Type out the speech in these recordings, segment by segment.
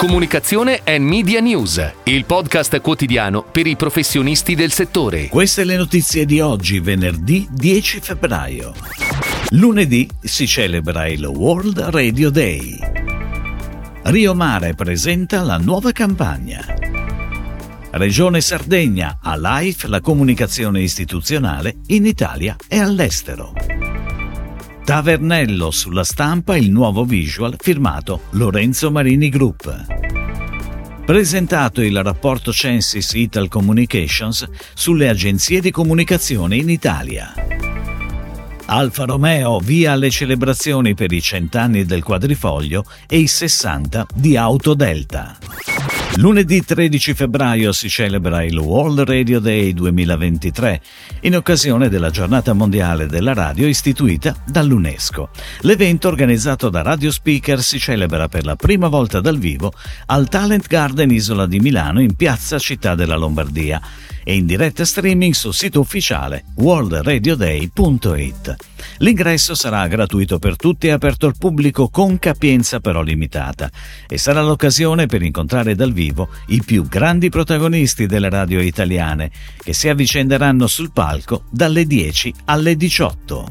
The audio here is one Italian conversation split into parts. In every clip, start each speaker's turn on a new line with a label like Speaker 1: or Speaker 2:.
Speaker 1: Comunicazione e Media News, il podcast quotidiano per i professionisti del settore.
Speaker 2: Queste le notizie di oggi, venerdì 10 febbraio. Lunedì si celebra il World Radio Day. Rio Mare presenta la nuova campagna. Regione Sardegna a live la comunicazione istituzionale in Italia e all'estero. Tavernello sulla stampa il nuovo visual firmato Lorenzo Marini Group. Presentato il rapporto Censis Ital Communications sulle agenzie di comunicazione in Italia. Alfa Romeo via alle celebrazioni per i cent'anni del quadrifoglio e i 60 di Autodelta. Lunedì 13 febbraio si celebra il World Radio Day 2023 in occasione della giornata mondiale della radio istituita dall'UNESCO. L'evento organizzato da Radio Speaker si celebra per la prima volta dal vivo al Talent Garden Isola di Milano in piazza Città della Lombardia e in diretta streaming sul sito ufficiale worldradioday.it. L'ingresso sarà gratuito per tutti e aperto al pubblico con capienza però limitata e sarà l'occasione per incontrare dal vivo i più grandi protagonisti delle radio italiane che si avvicenderanno sul palco dalle 10 alle 18.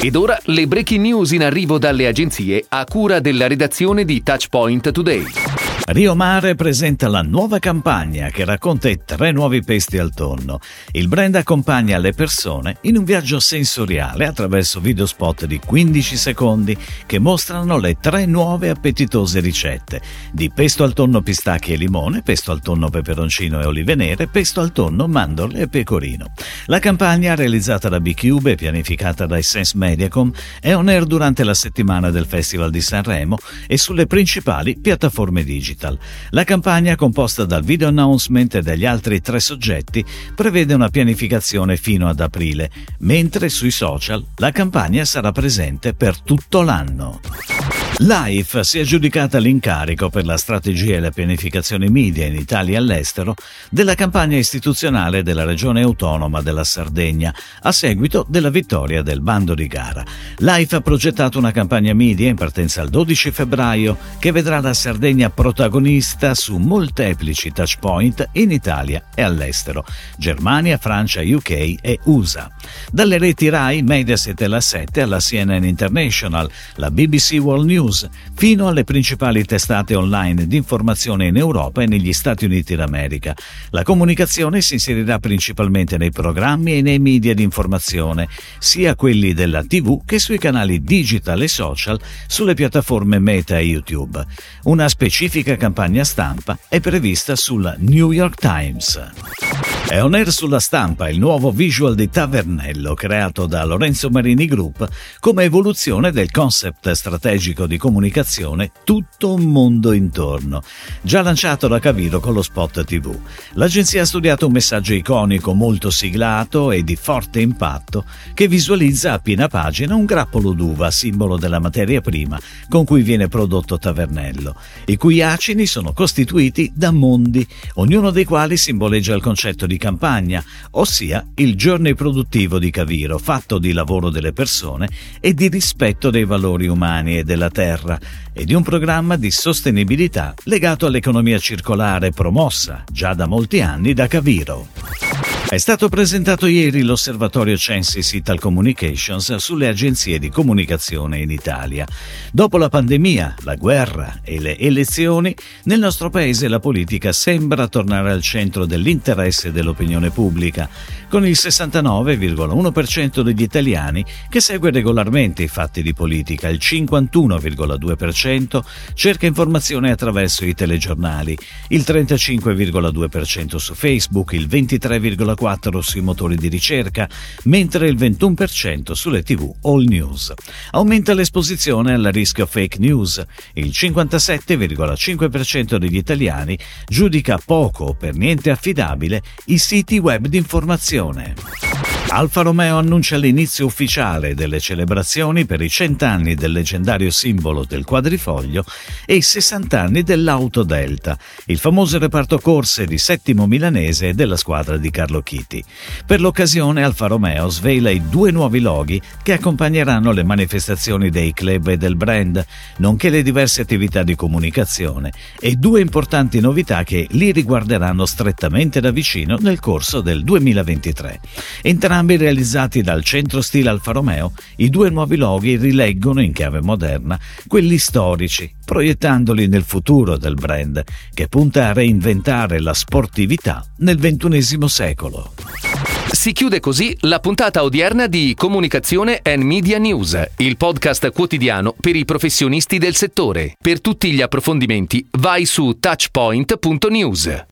Speaker 1: Ed ora le breaking news in arrivo dalle agenzie a cura della redazione di Touchpoint Today.
Speaker 2: Rio Mare presenta la nuova campagna che racconta i tre nuovi pesti al tonno. Il brand accompagna le persone in un viaggio sensoriale attraverso video spot di 15 secondi che mostrano le tre nuove appetitose ricette di pesto al tonno pistacchi e limone, pesto al tonno peperoncino e olive nere, pesto al tonno mandorle e pecorino. La campagna realizzata da B-Cube e pianificata da Essence Mediacom è on air durante la settimana del Festival di Sanremo e sulle principali piattaforme digital. Digital. La campagna, composta dal video announcement e dagli altri tre soggetti, prevede una pianificazione fino ad aprile, mentre sui social la campagna sarà presente per tutto l'anno. Life si è aggiudicata l'incarico per la strategia e la pianificazione media in Italia e all'estero della campagna istituzionale della regione autonoma della Sardegna a seguito della vittoria del bando di gara. Life ha progettato una campagna media in partenza il 12 febbraio che vedrà la Sardegna protagonista su molteplici touchpoint in Italia e all'estero, Germania, Francia, UK e USA. Dalle reti RAI, Mediaset e la 7 alla CNN International, la BBC World News News, fino alle principali testate online di informazione in Europa e negli Stati Uniti d'America. La comunicazione si inserirà principalmente nei programmi e nei media di informazione, sia quelli della TV che sui canali digital e social sulle piattaforme Meta e YouTube. Una specifica campagna stampa è prevista sul New York Times. È on air sulla stampa il nuovo visual di Tavernello creato da Lorenzo Marini Group come evoluzione del concept strategico di comunicazione Tutto un mondo intorno, già lanciato da Caviro con lo spot TV. L'agenzia ha studiato un messaggio iconico molto siglato e di forte impatto che visualizza a piena pagina un grappolo d'uva, simbolo della materia prima con cui viene prodotto Tavernello, i cui acini sono costituiti da mondi, ognuno dei quali simboleggia il concetto di campagna, ossia il giorno produttivo di Caviro, fatto di lavoro delle persone e di rispetto dei valori umani e della terra, e di un programma di sostenibilità legato all'economia circolare promossa già da molti anni da Caviro. È stato presentato ieri l'osservatorio Censis Ital Communications sulle agenzie di comunicazione in Italia. Dopo la pandemia, la guerra e le elezioni, nel nostro paese la politica sembra tornare al centro dell'interesse dell'opinione pubblica, con il 69,1% degli italiani che segue regolarmente i fatti di politica, il 51,2% cerca informazione attraverso i telegiornali, il 35,2% su Facebook, il 23,4% 4 sui motori di ricerca, mentre il 21% sulle TV All News. Aumenta l'esposizione al rischio fake news. Il 57,5% degli italiani giudica poco o per niente affidabile i siti web di informazione. Alfa Romeo annuncia l'inizio ufficiale delle celebrazioni per i cent'anni del leggendario simbolo del quadrifoglio e i 60 anni dell'Auto Delta, il famoso reparto corse di Settimo Milanese e della squadra di Carlo Chiti. Per l'occasione Alfa Romeo svela i due nuovi loghi che accompagneranno le manifestazioni dei club e del brand, nonché le diverse attività di comunicazione e due importanti novità che li riguarderanno strettamente da vicino nel corso del 2023. Entrambi Entrambi realizzati dal centro stile Alfa Romeo, i due nuovi loghi rileggono in chiave moderna quelli storici, proiettandoli nel futuro del brand, che punta a reinventare la sportività nel XXI secolo.
Speaker 1: Si chiude così la puntata odierna di Comunicazione and Media News, il podcast quotidiano per i professionisti del settore. Per tutti gli approfondimenti vai su touchpoint.news.